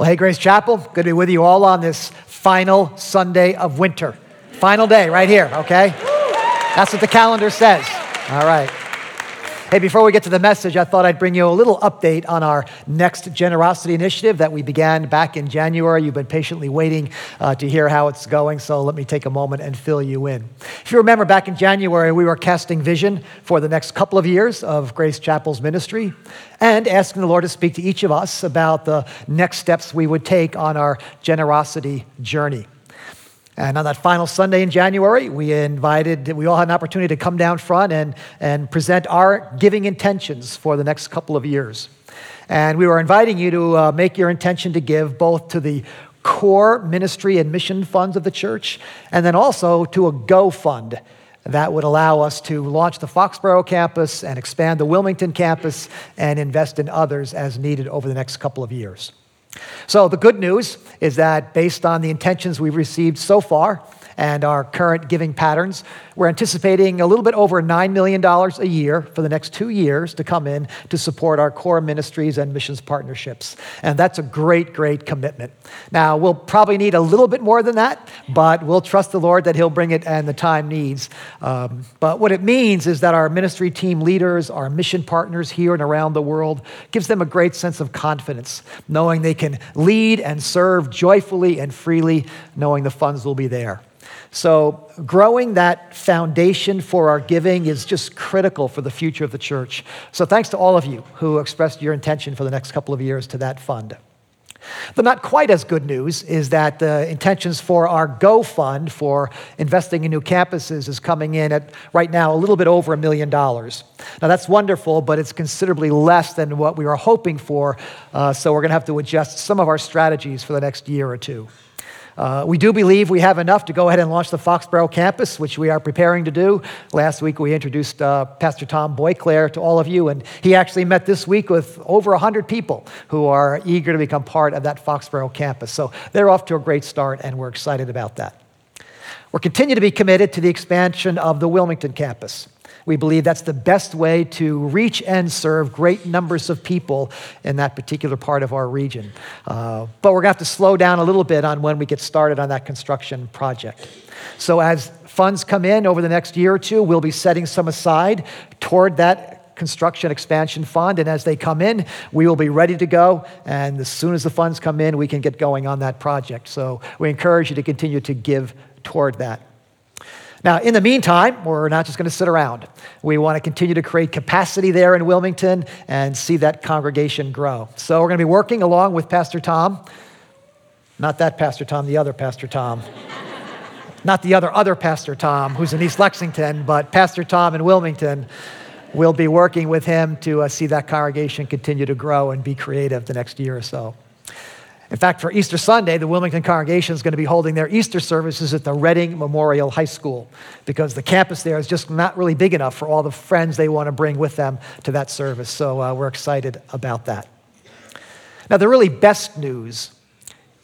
Well, hey, Grace Chapel, good to be with you all on this final Sunday of winter. Final day right here, okay? That's what the calendar says. All right. Hey, before we get to the message, I thought I'd bring you a little update on our next generosity initiative that we began back in January. You've been patiently waiting uh, to hear how it's going, so let me take a moment and fill you in. If you remember, back in January, we were casting vision for the next couple of years of Grace Chapel's ministry and asking the Lord to speak to each of us about the next steps we would take on our generosity journey. And on that final Sunday in January, we invited, we all had an opportunity to come down front and, and present our giving intentions for the next couple of years. And we were inviting you to uh, make your intention to give both to the core ministry and mission funds of the church, and then also to a Go Fund that would allow us to launch the Foxborough campus and expand the Wilmington campus and invest in others as needed over the next couple of years. So, the good news is that based on the intentions we've received so far, and our current giving patterns. We're anticipating a little bit over $9 million a year for the next two years to come in to support our core ministries and missions partnerships. And that's a great, great commitment. Now, we'll probably need a little bit more than that, but we'll trust the Lord that He'll bring it and the time needs. Um, but what it means is that our ministry team leaders, our mission partners here and around the world, gives them a great sense of confidence, knowing they can lead and serve joyfully and freely, knowing the funds will be there. So, growing that foundation for our giving is just critical for the future of the church. So, thanks to all of you who expressed your intention for the next couple of years to that fund. The not quite as good news is that the intentions for our Go Fund for investing in new campuses is coming in at right now a little bit over a million dollars. Now, that's wonderful, but it's considerably less than what we were hoping for, uh, so we're going to have to adjust some of our strategies for the next year or two. Uh, we do believe we have enough to go ahead and launch the Foxborough campus, which we are preparing to do. Last week, we introduced uh, Pastor Tom Boyclair to all of you, and he actually met this week with over 100 people who are eager to become part of that Foxborough campus. So they're off to a great start, and we're excited about that. We're continuing to be committed to the expansion of the Wilmington campus. We believe that's the best way to reach and serve great numbers of people in that particular part of our region. Uh, but we're going to have to slow down a little bit on when we get started on that construction project. So, as funds come in over the next year or two, we'll be setting some aside toward that construction expansion fund. And as they come in, we will be ready to go. And as soon as the funds come in, we can get going on that project. So, we encourage you to continue to give toward that. Now, in the meantime, we're not just going to sit around. We want to continue to create capacity there in Wilmington and see that congregation grow. So, we're going to be working along with Pastor Tom. Not that Pastor Tom, the other Pastor Tom. not the other other Pastor Tom who's in East Lexington, but Pastor Tom in Wilmington. We'll be working with him to uh, see that congregation continue to grow and be creative the next year or so. In fact, for Easter Sunday, the Wilmington congregation is going to be holding their Easter services at the Reading Memorial High School because the campus there is just not really big enough for all the friends they want to bring with them to that service. So uh, we're excited about that. Now, the really best news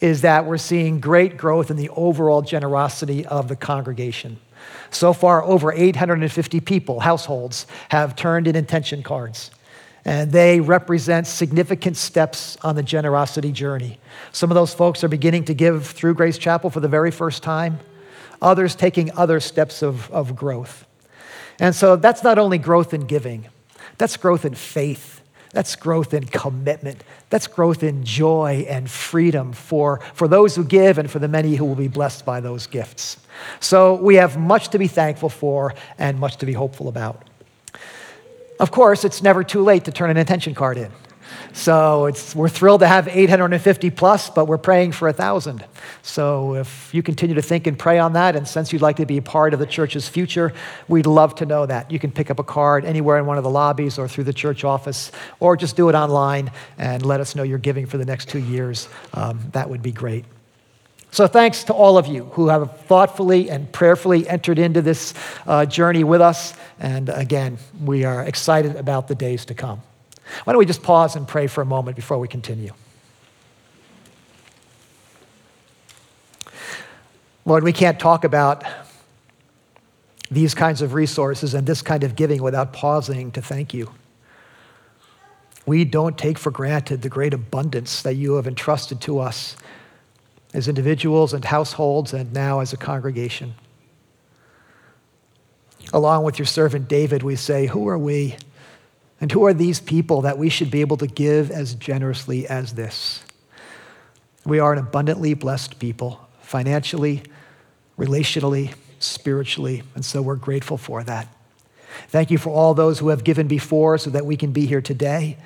is that we're seeing great growth in the overall generosity of the congregation. So far, over 850 people, households, have turned in intention cards and they represent significant steps on the generosity journey. Some of those folks are beginning to give through Grace Chapel for the very first time, others taking other steps of, of growth. And so that's not only growth in giving, that's growth in faith. That's growth in commitment. That's growth in joy and freedom for, for those who give and for the many who will be blessed by those gifts. So we have much to be thankful for and much to be hopeful about. Of course, it's never too late to turn an intention card in. So we're thrilled to have 850 plus, but we're praying for 1,000. So if you continue to think and pray on that and sense you'd like to be a part of the church's future, we'd love to know that. You can pick up a card anywhere in one of the lobbies or through the church office, or just do it online and let us know you're giving for the next two years. Um, that would be great. So, thanks to all of you who have thoughtfully and prayerfully entered into this uh, journey with us. And again, we are excited about the days to come. Why don't we just pause and pray for a moment before we continue? Lord, we can't talk about these kinds of resources and this kind of giving without pausing to thank you. we don't take for granted the great abundance that you have entrusted to us as individuals and households and now as a congregation. Along with your servant David, we say, Who are we? And who are these people that we should be able to give as generously as this? We are an abundantly blessed people, financially, relationally, spiritually, and so we're grateful for that. Thank you for all those who have given before so that we can be here today.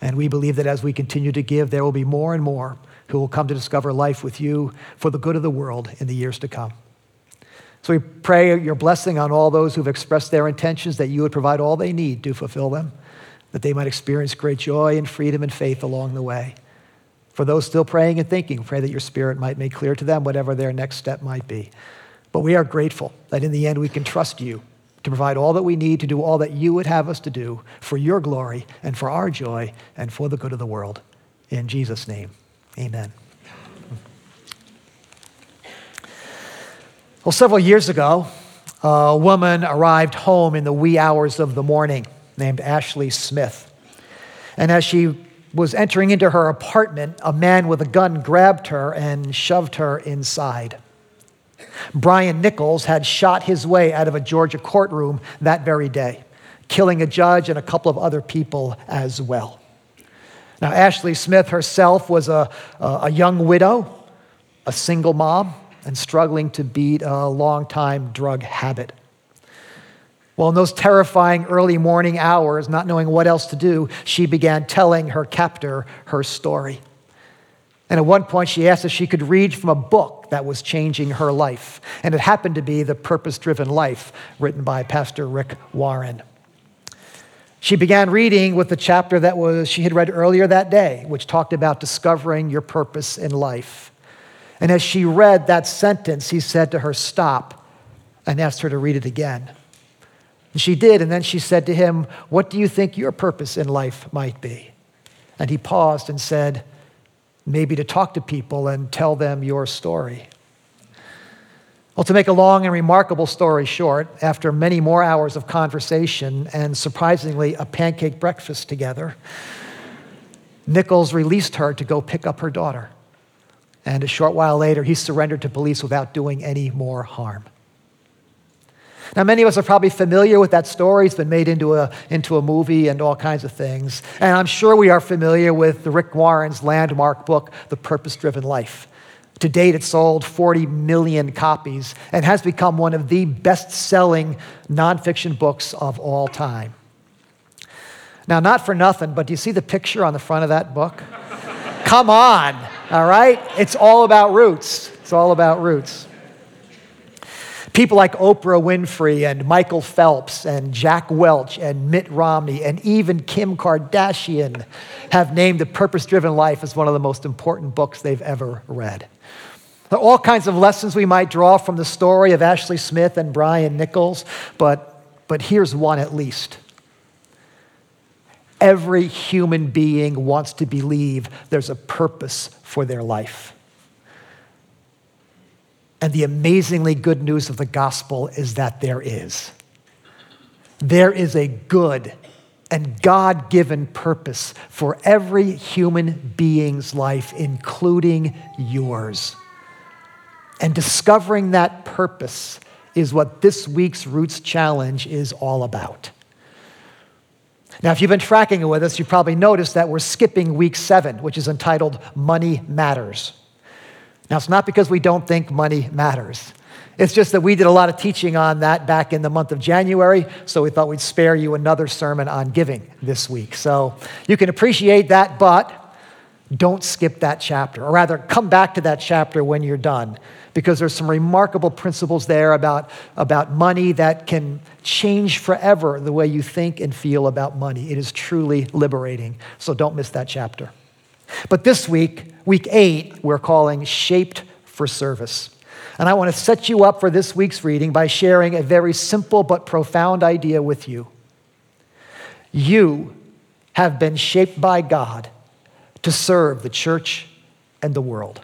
And we believe that as we continue to give, there will be more and more who will come to discover life with you for the good of the world in the years to come. So we pray your blessing on all those who've expressed their intentions that you would provide all they need to fulfill them, that they might experience great joy and freedom and faith along the way. For those still praying and thinking, pray that your spirit might make clear to them whatever their next step might be. But we are grateful that in the end we can trust you to provide all that we need to do all that you would have us to do for your glory and for our joy and for the good of the world. In Jesus' name, amen. Well, several years ago, a woman arrived home in the wee hours of the morning named Ashley Smith. And as she was entering into her apartment, a man with a gun grabbed her and shoved her inside. Brian Nichols had shot his way out of a Georgia courtroom that very day, killing a judge and a couple of other people as well. Now, Ashley Smith herself was a, a young widow, a single mom, and struggling to beat a long-time drug habit. Well, in those terrifying early morning hours, not knowing what else to do, she began telling her captor her story. And at one point, she asked if she could read from a book that was changing her life. And it happened to be The Purpose Driven Life, written by Pastor Rick Warren. She began reading with the chapter that was, she had read earlier that day, which talked about discovering your purpose in life. And as she read that sentence, he said to her, Stop, and asked her to read it again. And she did, and then she said to him, What do you think your purpose in life might be? And he paused and said, Maybe to talk to people and tell them your story. Well, to make a long and remarkable story short, after many more hours of conversation and surprisingly a pancake breakfast together, Nichols released her to go pick up her daughter. And a short while later, he surrendered to police without doing any more harm. Now, many of us are probably familiar with that story. It's been made into a, into a movie and all kinds of things. And I'm sure we are familiar with Rick Warren's landmark book, The Purpose Driven Life. To date, it sold 40 million copies and has become one of the best selling nonfiction books of all time. Now, not for nothing, but do you see the picture on the front of that book? Come on, all right? It's all about roots. It's all about roots. People like Oprah Winfrey and Michael Phelps and Jack Welch and Mitt Romney and even Kim Kardashian have named The Purpose Driven Life as one of the most important books they've ever read. There are all kinds of lessons we might draw from the story of Ashley Smith and Brian Nichols, but, but here's one at least. Every human being wants to believe there's a purpose for their life. And the amazingly good news of the gospel is that there is. There is a good and God given purpose for every human being's life, including yours. And discovering that purpose is what this week's Roots Challenge is all about. Now, if you've been tracking it with us, you probably noticed that we're skipping week seven, which is entitled Money Matters. Now, it's not because we don't think money matters. It's just that we did a lot of teaching on that back in the month of January, so we thought we'd spare you another sermon on giving this week. So you can appreciate that, but don't skip that chapter, or rather, come back to that chapter when you're done because there's some remarkable principles there about, about money that can change forever the way you think and feel about money. It is truly liberating. So don't miss that chapter. But this week, week eight, we're calling Shaped for Service. And I want to set you up for this week's reading by sharing a very simple but profound idea with you. You have been shaped by God to serve the church and the world.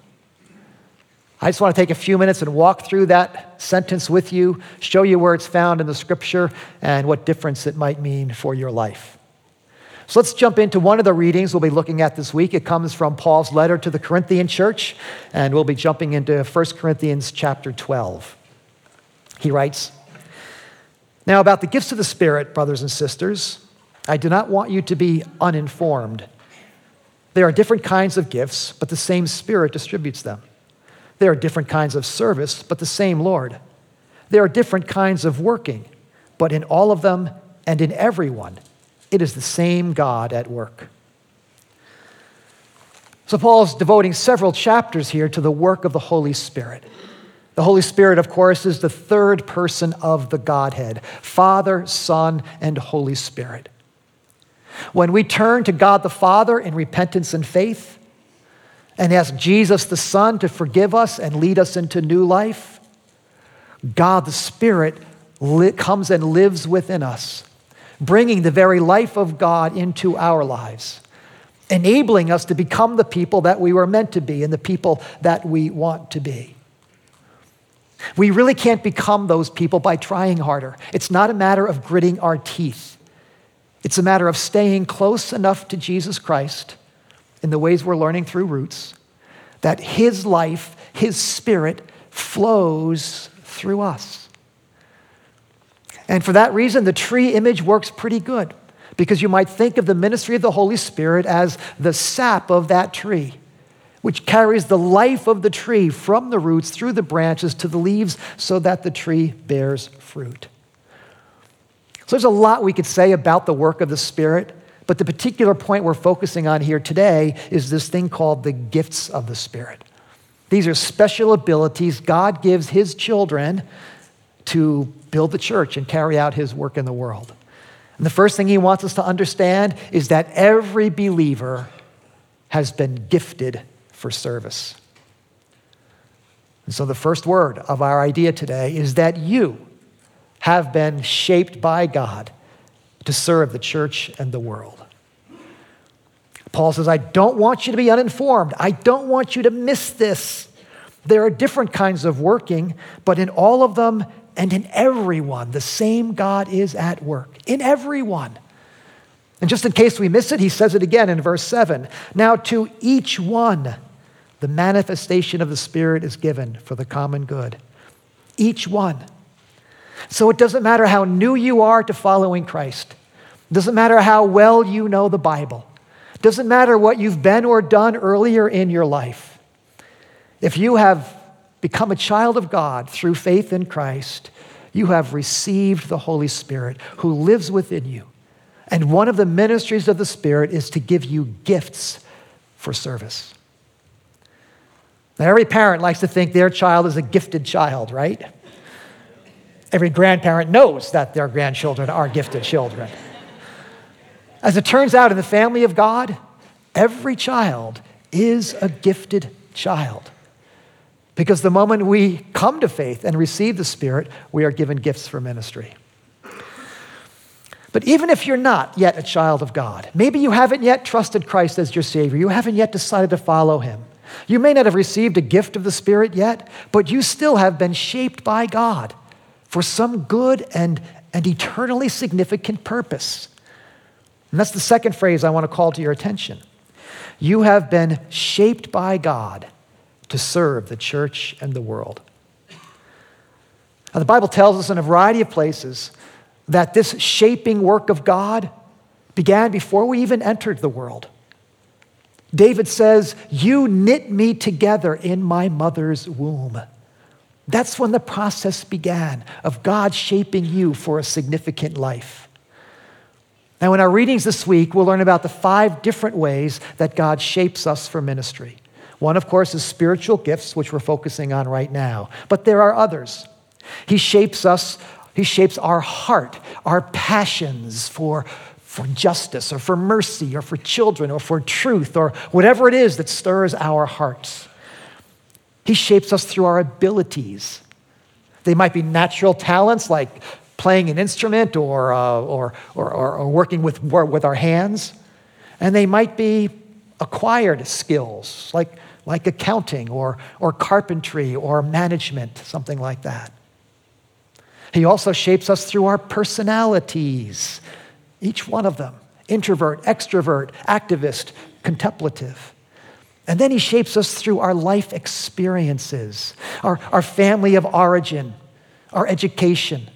I just want to take a few minutes and walk through that sentence with you, show you where it's found in the scripture, and what difference it might mean for your life. So let's jump into one of the readings we'll be looking at this week. It comes from Paul's letter to the Corinthian church, and we'll be jumping into 1 Corinthians chapter 12. He writes Now, about the gifts of the Spirit, brothers and sisters, I do not want you to be uninformed. There are different kinds of gifts, but the same Spirit distributes them. There are different kinds of service, but the same Lord. There are different kinds of working, but in all of them and in everyone, it is the same God at work. So, Paul's devoting several chapters here to the work of the Holy Spirit. The Holy Spirit, of course, is the third person of the Godhead Father, Son, and Holy Spirit. When we turn to God the Father in repentance and faith and ask Jesus the Son to forgive us and lead us into new life, God the Spirit comes and lives within us bringing the very life of God into our lives, enabling us to become the people that we were meant to be and the people that we want to be. We really can't become those people by trying harder. It's not a matter of gritting our teeth. It's a matter of staying close enough to Jesus Christ in the ways we're learning through roots that His life, His Spirit flows through us. And for that reason, the tree image works pretty good because you might think of the ministry of the Holy Spirit as the sap of that tree, which carries the life of the tree from the roots through the branches to the leaves so that the tree bears fruit. So there's a lot we could say about the work of the Spirit, but the particular point we're focusing on here today is this thing called the gifts of the Spirit. These are special abilities God gives His children to build the church and carry out his work in the world. And the first thing he wants us to understand is that every believer has been gifted for service. And so the first word of our idea today is that you have been shaped by God to serve the church and the world. Paul says, I don't want you to be uninformed. I don't want you to miss this. There are different kinds of working, but in all of them, and in everyone, the same God is at work. In everyone. And just in case we miss it, he says it again in verse 7. Now, to each one, the manifestation of the Spirit is given for the common good. Each one. So it doesn't matter how new you are to following Christ, it doesn't matter how well you know the Bible, it doesn't matter what you've been or done earlier in your life. If you have become a child of God through faith in Christ, you have received the Holy Spirit who lives within you. And one of the ministries of the Spirit is to give you gifts for service. Now, every parent likes to think their child is a gifted child, right? Every grandparent knows that their grandchildren are gifted children. As it turns out, in the family of God, every child is a gifted child. Because the moment we come to faith and receive the Spirit, we are given gifts for ministry. But even if you're not yet a child of God, maybe you haven't yet trusted Christ as your Savior, you haven't yet decided to follow Him. You may not have received a gift of the Spirit yet, but you still have been shaped by God for some good and, and eternally significant purpose. And that's the second phrase I want to call to your attention. You have been shaped by God to serve the church and the world. Now, the Bible tells us in a variety of places that this shaping work of God began before we even entered the world. David says, You knit me together in my mother's womb. That's when the process began of God shaping you for a significant life. Now, in our readings this week, we'll learn about the five different ways that God shapes us for ministry. One, of course, is spiritual gifts, which we're focusing on right now, but there are others. He shapes us, He shapes our heart, our passions for, for justice or for mercy or for children or for truth or whatever it is that stirs our hearts. He shapes us through our abilities. They might be natural talents like playing an instrument or, uh, or, or, or, working with, with our hands, and they might be acquired skills like like accounting or, or carpentry or management, something like that. He also shapes us through our personalities, each one of them. introvert, extrovert, activist, contemplative. And then he shapes us through our life experiences, our, our family of origin, our education,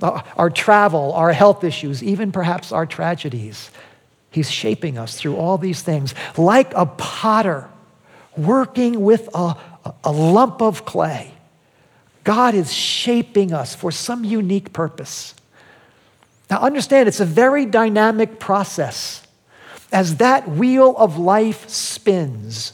our, our travel, our health issues, even perhaps our tragedies. He's shaping us through all these things like a potter working with a, a lump of clay. God is shaping us for some unique purpose. Now, understand, it's a very dynamic process. As that wheel of life spins,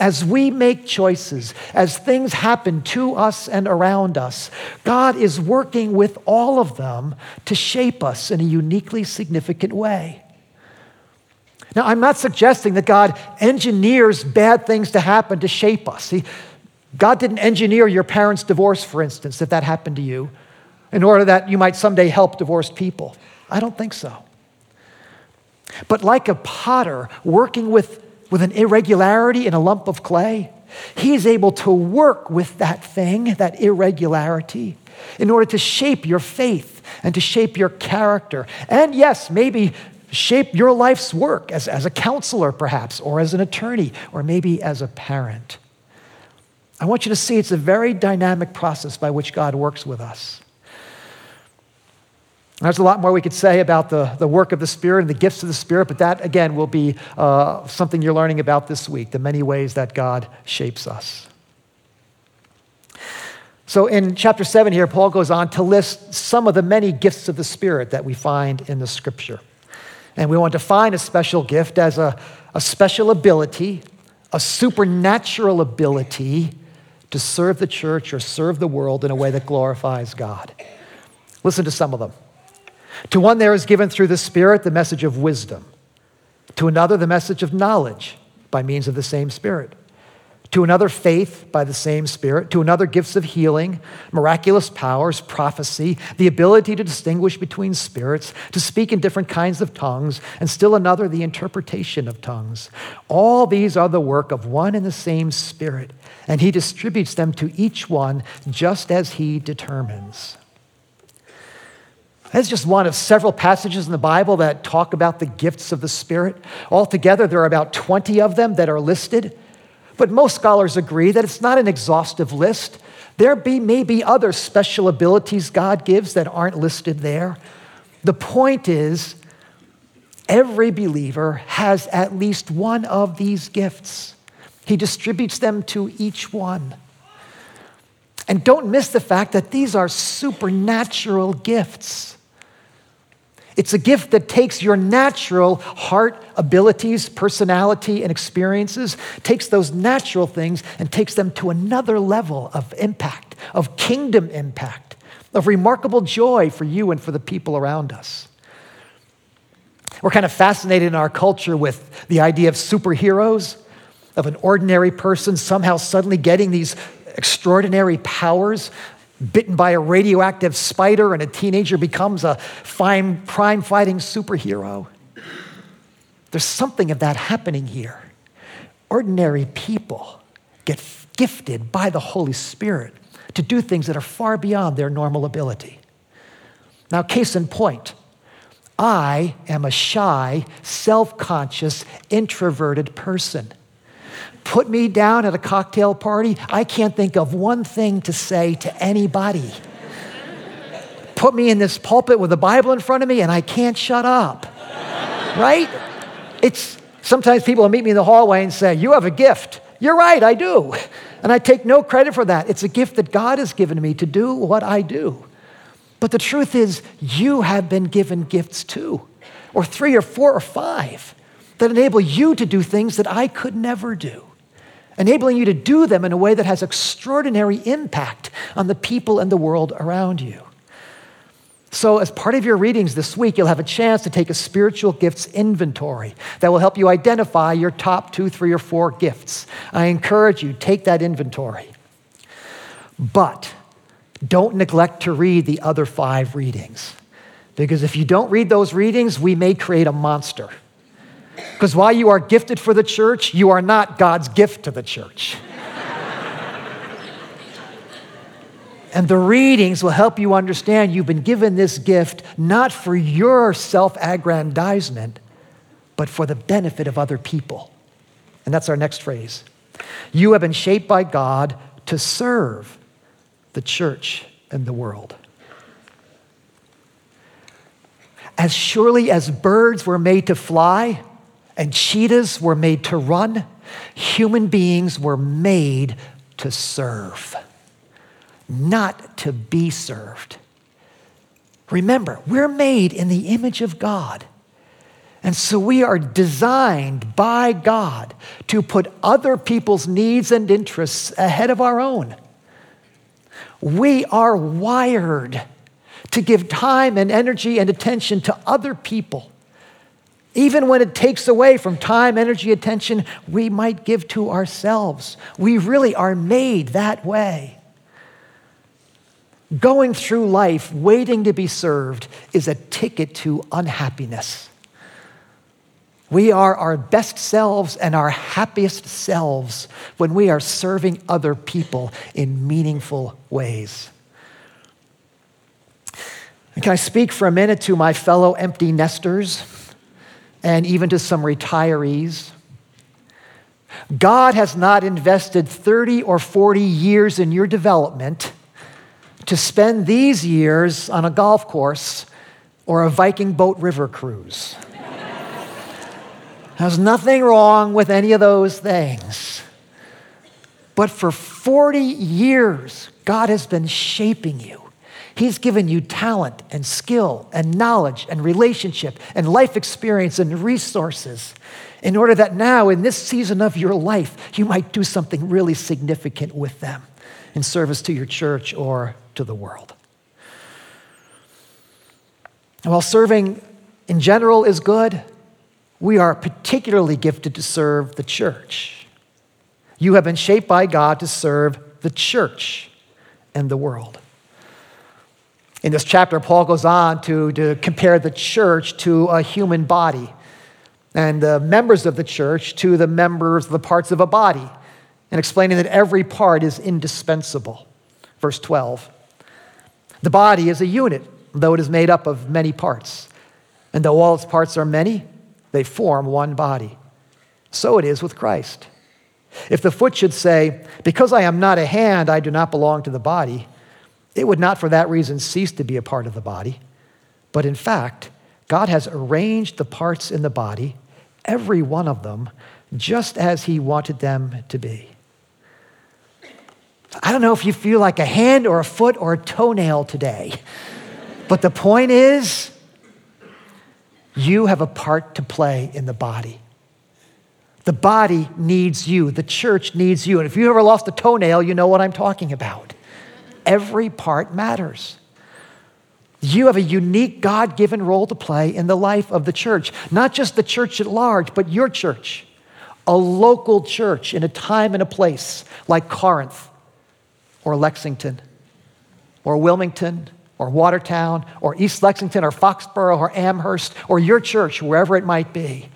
as we make choices, as things happen to us and around us, God is working with all of them to shape us in a uniquely significant way. Now, I'm not suggesting that God engineers bad things to happen to shape us. He, God didn't engineer your parents' divorce, for instance, if that happened to you, in order that you might someday help divorced people. I don't think so. But like a potter working with, with an irregularity in a lump of clay, he is able to work with that thing, that irregularity, in order to shape your faith and to shape your character. And yes, maybe shape your life's work as, as a counselor, perhaps, or as an attorney, or maybe as a parent. I want you to see it's a very dynamic process by which God works with us. There's a lot more we could say about the, the work of the Spirit and the gifts of the Spirit, but that, again, will be uh, something you're learning about this week the many ways that God shapes us. So, in chapter 7 here, Paul goes on to list some of the many gifts of the Spirit that we find in the scripture. And we want to define a special gift as a, a special ability, a supernatural ability to serve the church or serve the world in a way that glorifies God. Listen to some of them. To one, there is given through the Spirit the message of wisdom, to another, the message of knowledge by means of the same Spirit to another faith by the same Spirit, to another gifts of healing, miraculous powers, prophecy, the ability to distinguish between spirits, to speak in different kinds of tongues, and still another, the interpretation of tongues. All these are the work of one and the same Spirit, and He distributes them to each one just as He determines. That's just one of several passages in the Bible that talk about the gifts of the Spirit. Altogether, there are about 20 of them that are listed. But most scholars agree that it's not an exhaustive list. There be, may be other special abilities God gives that aren't listed there. The point is, every believer has at least one of these gifts. He distributes them to each one. And don't miss the fact that these are supernatural gifts. It's a gift that takes your natural heart abilities, personality, and experiences, takes those natural things and takes them to another level of impact, of kingdom impact, of remarkable joy for you and for the people around us. We're kind of fascinated in our culture with the idea of superheroes, of an ordinary person somehow suddenly getting these extraordinary powers bitten by a radioactive spider and a teenager becomes a fine, crime fighting superhero. There's something of that happening here. Ordinary people get gifted by the Holy Spirit to do things that are far beyond their normal ability. Now, case in point, I am a shy, self conscious, introverted person. Put me down at a cocktail party, I can't think of one thing to say to anybody. Put me in this pulpit with a Bible in front of me, and I can't shut up. Right? It's sometimes people will meet me in the hallway and say, You have a gift. You're right, I do. And I take no credit for that. It's a gift that God has given me to do what I do. But the truth is, you have been given gifts too, or three or four or five that enable you to do things that I could never do enabling you to do them in a way that has extraordinary impact on the people and the world around you. So, as part of your readings this week, you'll have a chance to take a spiritual gifts inventory that will help you identify your top two, three, or four gifts. I encourage you, take that inventory. But don't neglect to read the other five readings. Because if you don't read those readings, we may create a monster. Because while you are gifted for the church, you are not God's gift to the church. and the readings will help you understand you've been given this gift not for your self aggrandizement, but for the benefit of other people. And that's our next phrase. You have been shaped by God to serve the church and the world. As surely as birds were made to fly and cheetahs were made to run, human beings were made to serve, not to be served. Remember, we're made in the image of God. And so we are designed by God to put other people's needs and interests ahead of our own. We are wired to give time and energy and attention to other people. Even when it takes away from time, energy, attention, we might give to ourselves. We really are made that way. Going through life waiting to be served is a ticket to unhappiness. We are our best selves and our happiest selves when we are serving other people in meaningful ways. And can I speak for a minute to my fellow empty nesters and even to some retirees? God has not invested 30 or 40 years in your development to spend these years on a golf course or a Viking boat river cruise. There's nothing wrong with any of those things. But for 40 years, God has been shaping you. He's given you talent and skill and knowledge and relationship and life experience and resources in order that now, in this season of your life, you might do something really significant with them in service to your church or to the world. While serving in general is good, we are particularly gifted to serve the church. You have been shaped by God to serve the church and the world. In this chapter, Paul goes on to, to compare the church to a human body and the members of the church to the members, the parts of a body, and explaining that every part is indispensable. Verse 12 The body is a unit, though it is made up of many parts. And though all its parts are many, they form one body. So it is with Christ. If the foot should say, Because I am not a hand, I do not belong to the body, it would not for that reason cease to be a part of the body. But in fact, God has arranged the parts in the body, every one of them, just as He wanted them to be. I don't know if you feel like a hand or a foot or a toenail today, but the point is, you have a part to play in the body. The body needs you. The church needs you. And if you ever lost a toenail, you know what I'm talking about. Every part matters. You have a unique God given role to play in the life of the church, not just the church at large, but your church, a local church in a time and a place like Corinth or Lexington or Wilmington or Watertown or East Lexington or Foxborough or Amherst or your church, wherever it might be.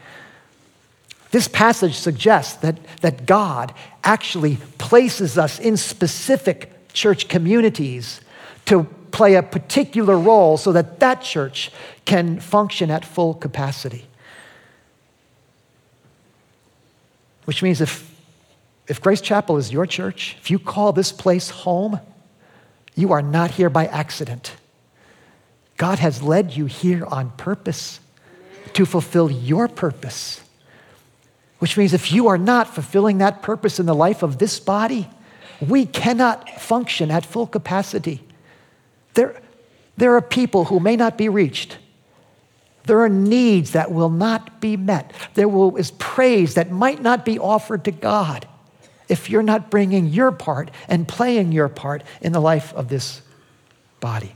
This passage suggests that, that God actually places us in specific church communities to play a particular role so that that church can function at full capacity. Which means if, if Grace Chapel is your church, if you call this place home, you are not here by accident. God has led you here on purpose to fulfill your purpose. Which means if you are not fulfilling that purpose in the life of this body, we cannot function at full capacity. There, there are people who may not be reached. There are needs that will not be met. There will, is praise that might not be offered to God if you're not bringing your part and playing your part in the life of this body.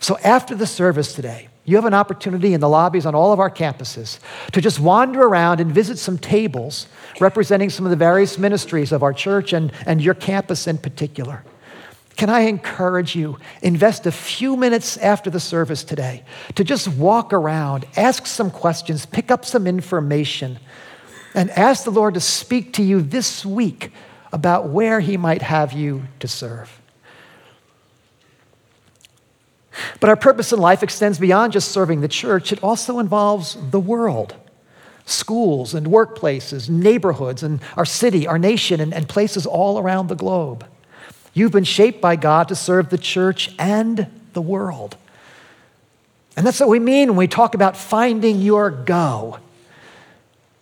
So after the service today, you have an opportunity in the lobbies on all of our campuses to just wander around and visit some tables representing some of the various ministries of our church and, and your campus in particular. Can I encourage you, invest a few minutes after the service today to just walk around, ask some questions, pick up some information, and ask the Lord to speak to you this week about where He might have you to serve. But our purpose in life extends beyond just serving the church, it also involves the world. schools and workplaces, neighborhoods, and our city, our nation, and, and places all around the globe. You've been shaped by God to serve the church and the world. And that's what we mean when we talk about finding your go.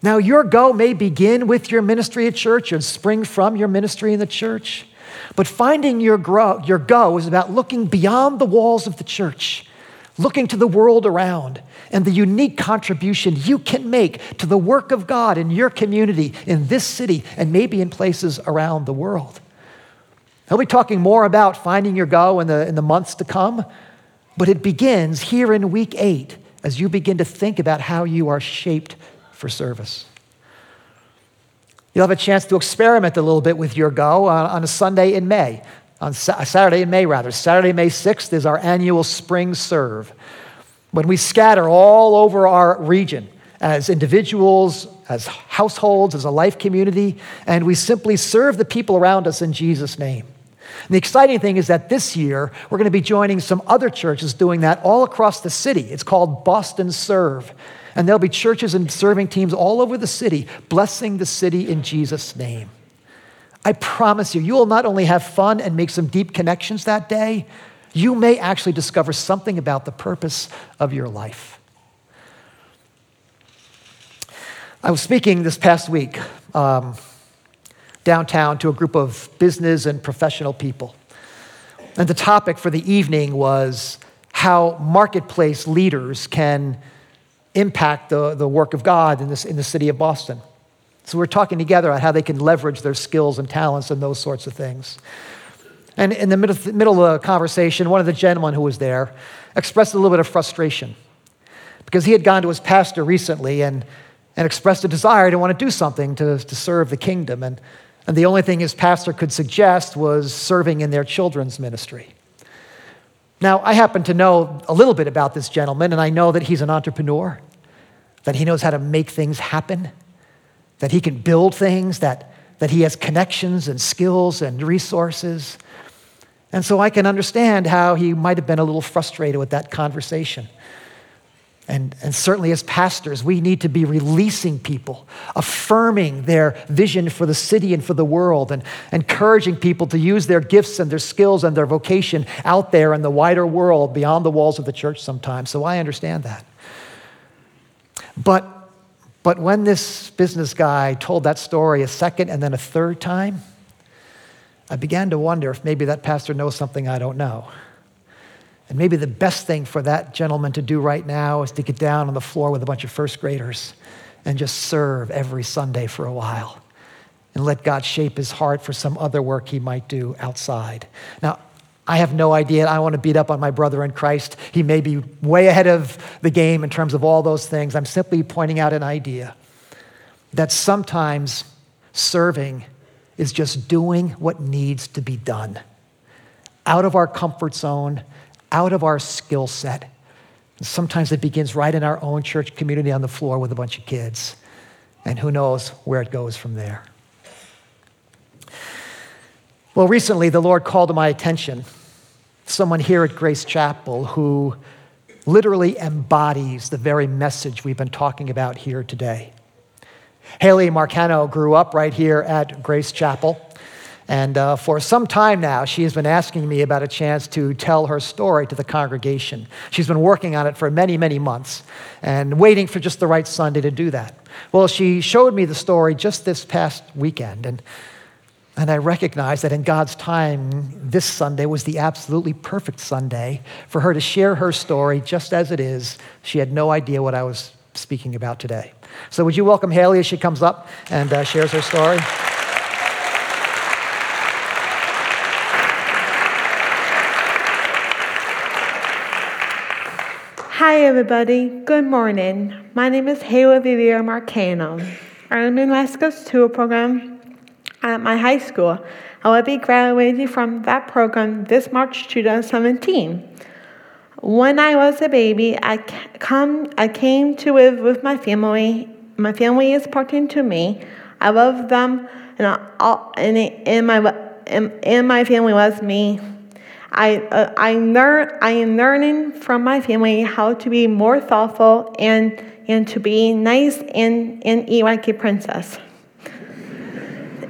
Now, your go may begin with your ministry at church and spring from your ministry in the church. But finding your, grow, your go is about looking beyond the walls of the church, looking to the world around, and the unique contribution you can make to the work of God in your community, in this city, and maybe in places around the world. I'll be talking more about finding your go in the, in the months to come, but it begins here in week eight as you begin to think about how you are shaped for service. You'll have a chance to experiment a little bit with your go on, on a Sunday in May, on Sa- uh, Saturday in May, rather. Saturday, May 6th is our annual spring serve. When we scatter all over our region as individuals, as households, as a life community, and we simply serve the people around us in Jesus' name. And the exciting thing is that this year, we're going to be joining some other churches doing that all across the city. It's called Boston Serve. And there'll be churches and serving teams all over the city, blessing the city in Jesus' name. I promise you, you will not only have fun and make some deep connections that day, you may actually discover something about the purpose of your life. I was speaking this past week um, downtown to a group of business and professional people. And the topic for the evening was how marketplace leaders can impact the, the work of God in, this, in the city of Boston. So we're talking together on how they can leverage their skills and talents and those sorts of things. And in the middle, middle of the conversation, one of the gentlemen who was there expressed a little bit of frustration because he had gone to his pastor recently and, and expressed a desire to want to do something to, to serve the kingdom. And, and the only thing his pastor could suggest was serving in their children's ministry. Now, I happen to know a little bit about this gentleman, and I know that he's an entrepreneur that he knows how to make things happen, that he can build things, that, that he has connections and skills and resources. And so I can understand how he might have been a little frustrated with that conversation. And, and certainly, as pastors, we need to be releasing people, affirming their vision for the city and for the world, and encouraging people to use their gifts and their skills and their vocation out there in the wider world beyond the walls of the church sometimes. So I understand that. But, but when this business guy told that story a second and then a third time, I began to wonder if maybe that pastor knows something I don't know. And maybe the best thing for that gentleman to do right now is to get down on the floor with a bunch of first graders and just serve every Sunday for a while and let God shape his heart for some other work he might do outside. Now, I have no idea. I want to beat up on my brother in Christ. He may be way ahead of the game in terms of all those things. I'm simply pointing out an idea that sometimes serving is just doing what needs to be done out of our comfort zone, out of our skill set. sometimes it begins right in our own church community on the floor with a bunch of kids. And who knows where it goes from there. Well, recently the Lord called to my attention someone here at Grace Chapel who literally embodies the very message we've been talking about here today. Haley Marcano grew up right here at Grace Chapel. And uh, for some time now, she has been asking me about a chance to tell her story to the congregation. She's been working on it for many, many months and waiting for just the right Sunday to do that. Well, she showed me the story just this past weekend. And and I recognized that in God's time, this Sunday was the absolutely perfect Sunday for her to share her story just as it is. She had no idea what I was speaking about today. So, would you welcome Haley as she comes up and uh, shares her story? Hi, everybody. Good morning. My name is Haley Vivia Marcano. I'm in Coast Tour program at my high school. I will be graduating from that program this March 2017. When I was a baby, I, come, I came to live with my family. My family is important to me. I love them, and, I, and, and, my, and, and my family loves me. I, uh, I, learn, I am learning from my family how to be more thoughtful and and to be nice and, and eat princess.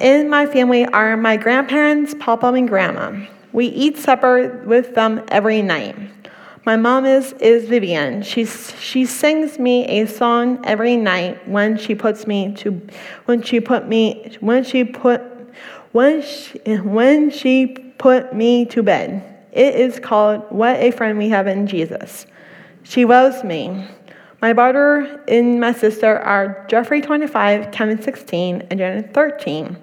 In my family are my grandparents, Papa and Grandma. We eat supper with them every night. My mom is, is Vivian. She, she sings me a song every night when she puts me to when she put me when she put when she, when she put me to bed. It is called What a Friend We Have in Jesus. She loves me. My brother and my sister are Jeffrey 25, Kevin 16, and Janet 13.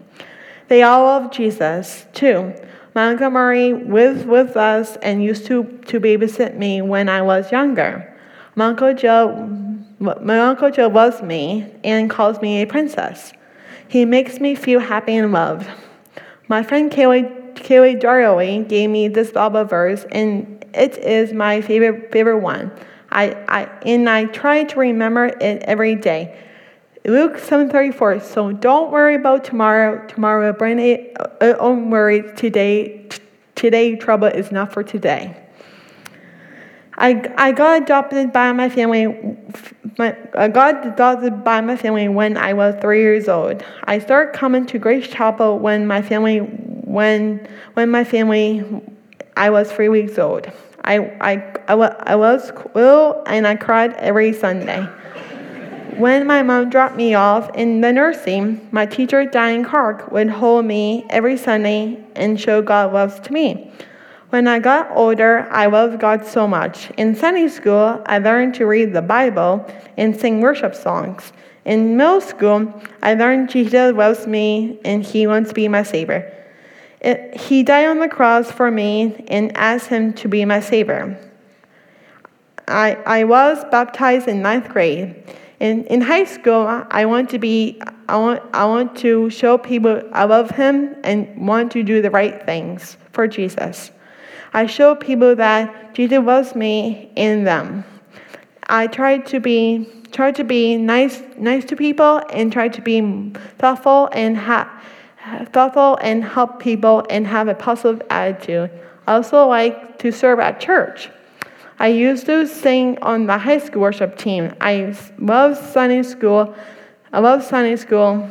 They all love Jesus too. Murray lived with us and used to, to babysit me when I was younger. My Uncle Joe, my Uncle Joe loves me and calls me a princess. He makes me feel happy and loved. My friend Kaylee, Kaylee Darioy gave me this Bible verse, and it is my favorite favorite one. I, I and I try to remember it every day. Luke 7:34. So don't worry about tomorrow. Tomorrow will bring it uh, own worry. Today, t- today trouble is not for today. I, I got adopted by my family. My, I got adopted by my family when I was three years old. I started coming to Grace Chapel when my family when when my family I was three weeks old. I I, I, I was ill and I cried every Sunday. When my mom dropped me off in the nursing, my teacher, Diane Clark, would hold me every Sunday and show God loves to me. When I got older, I loved God so much. In Sunday school, I learned to read the Bible and sing worship songs. In middle school, I learned Jesus loves me and He wants to be my Savior. It, he died on the cross for me and asked Him to be my Savior. I, I was baptized in ninth grade. In, in high school, I want to be, I want, I want to show people I love him and want to do the right things for Jesus. I show people that Jesus loves me in them. I try to be, try to be nice, nice to people and try to be thoughtful and ha- thoughtful and help people and have a positive attitude. I also like to serve at church. I used to sing on the high school worship team. I love Sunday school. I love Sunday school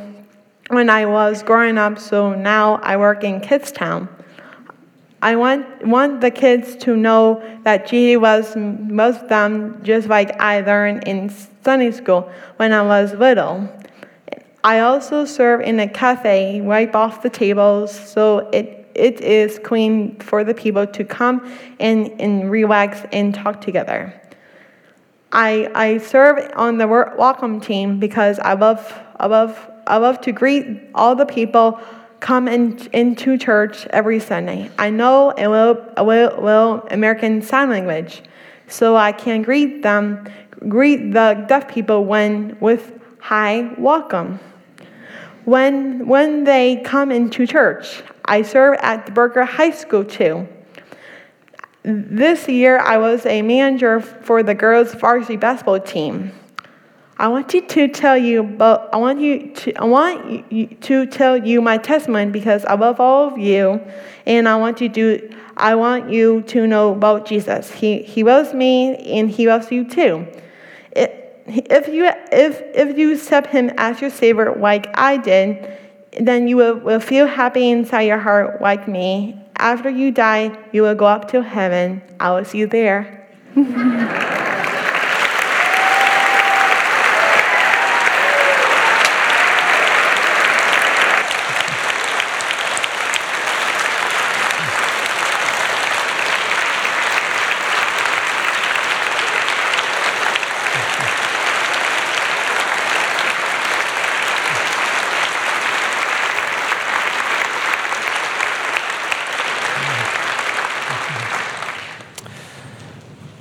when I was growing up, so now I work in Kidstown. I want, want the kids to know that Jesus was, was them just like I learned in Sunday school when I was little. I also serve in a cafe, wipe off the tables so it it is clean for the people to come and, and relax and talk together. I, I serve on the welcome team because I love, I love, I love to greet all the people come in, into church every Sunday. I know a little, a little, little American Sign Language, so I can greet them, greet the deaf people when with hi, welcome. When, when they come into church, I serve at the Berger High School too. This year, I was a manager for the girls' varsity basketball team. I want you to tell you about, I want you to, I want you to tell you my testimony because I love all of you, and I want you to, I want you to know about Jesus. He, he loves me, and He loves you too. If you if if you accept him as your savior like I did, then you will, will feel happy inside your heart like me. After you die, you will go up to heaven. I will see you there.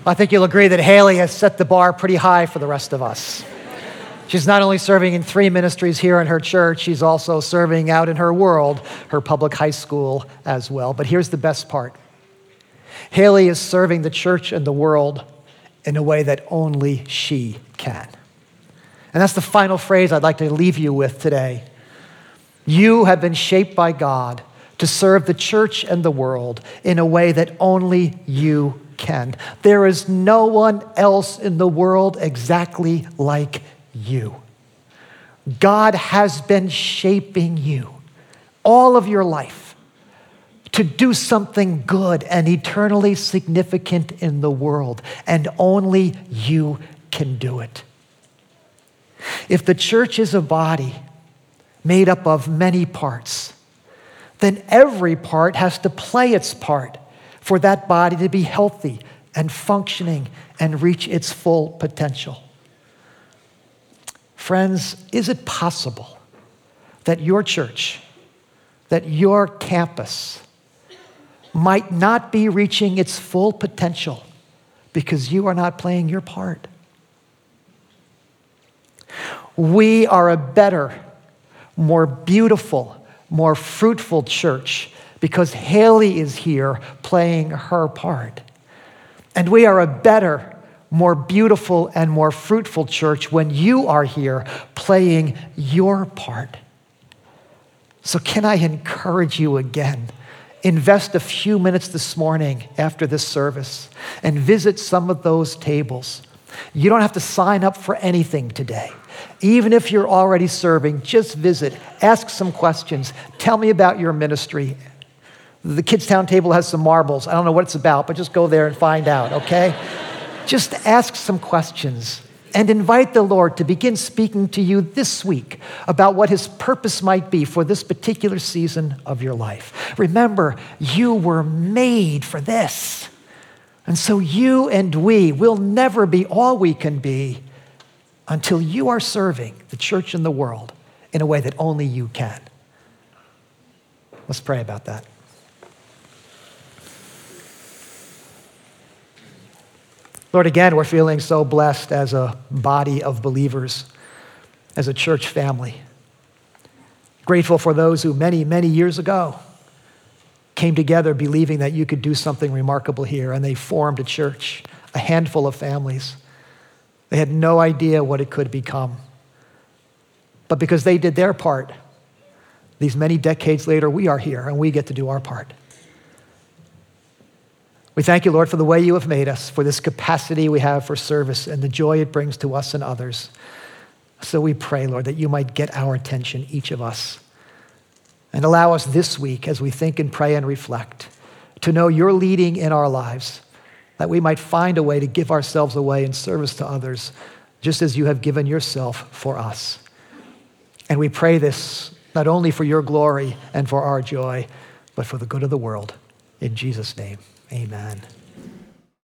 I think you'll agree that Haley has set the bar pretty high for the rest of us. She's not only serving in three ministries here in her church, she's also serving out in her world, her public high school as well. But here's the best part Haley is serving the church and the world in a way that only she can. And that's the final phrase I'd like to leave you with today. You have been shaped by God to serve the church and the world in a way that only you can. There is no one else in the world exactly like you. God has been shaping you all of your life to do something good and eternally significant in the world, and only you can do it. If the church is a body made up of many parts, then every part has to play its part for that body to be healthy and functioning and reach its full potential. Friends, is it possible that your church, that your campus might not be reaching its full potential because you are not playing your part? We are a better, more beautiful, more fruitful church because Haley is here playing her part. And we are a better, more beautiful, and more fruitful church when you are here playing your part. So, can I encourage you again? Invest a few minutes this morning after this service and visit some of those tables. You don't have to sign up for anything today. Even if you're already serving, just visit, ask some questions, tell me about your ministry. The kids' town table has some marbles. I don't know what it's about, but just go there and find out, okay? just ask some questions and invite the Lord to begin speaking to you this week about what His purpose might be for this particular season of your life. Remember, you were made for this. And so you and we will never be all we can be until you are serving the church and the world in a way that only you can. Let's pray about that. Lord, again, we're feeling so blessed as a body of believers, as a church family. Grateful for those who many, many years ago came together believing that you could do something remarkable here, and they formed a church, a handful of families. They had no idea what it could become. But because they did their part, these many decades later, we are here and we get to do our part. We thank you, Lord, for the way you have made us, for this capacity we have for service and the joy it brings to us and others. So we pray, Lord, that you might get our attention, each of us, and allow us this week, as we think and pray and reflect, to know you're leading in our lives, that we might find a way to give ourselves away in service to others, just as you have given yourself for us. And we pray this not only for your glory and for our joy, but for the good of the world. In Jesus' name. Amen.